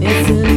It's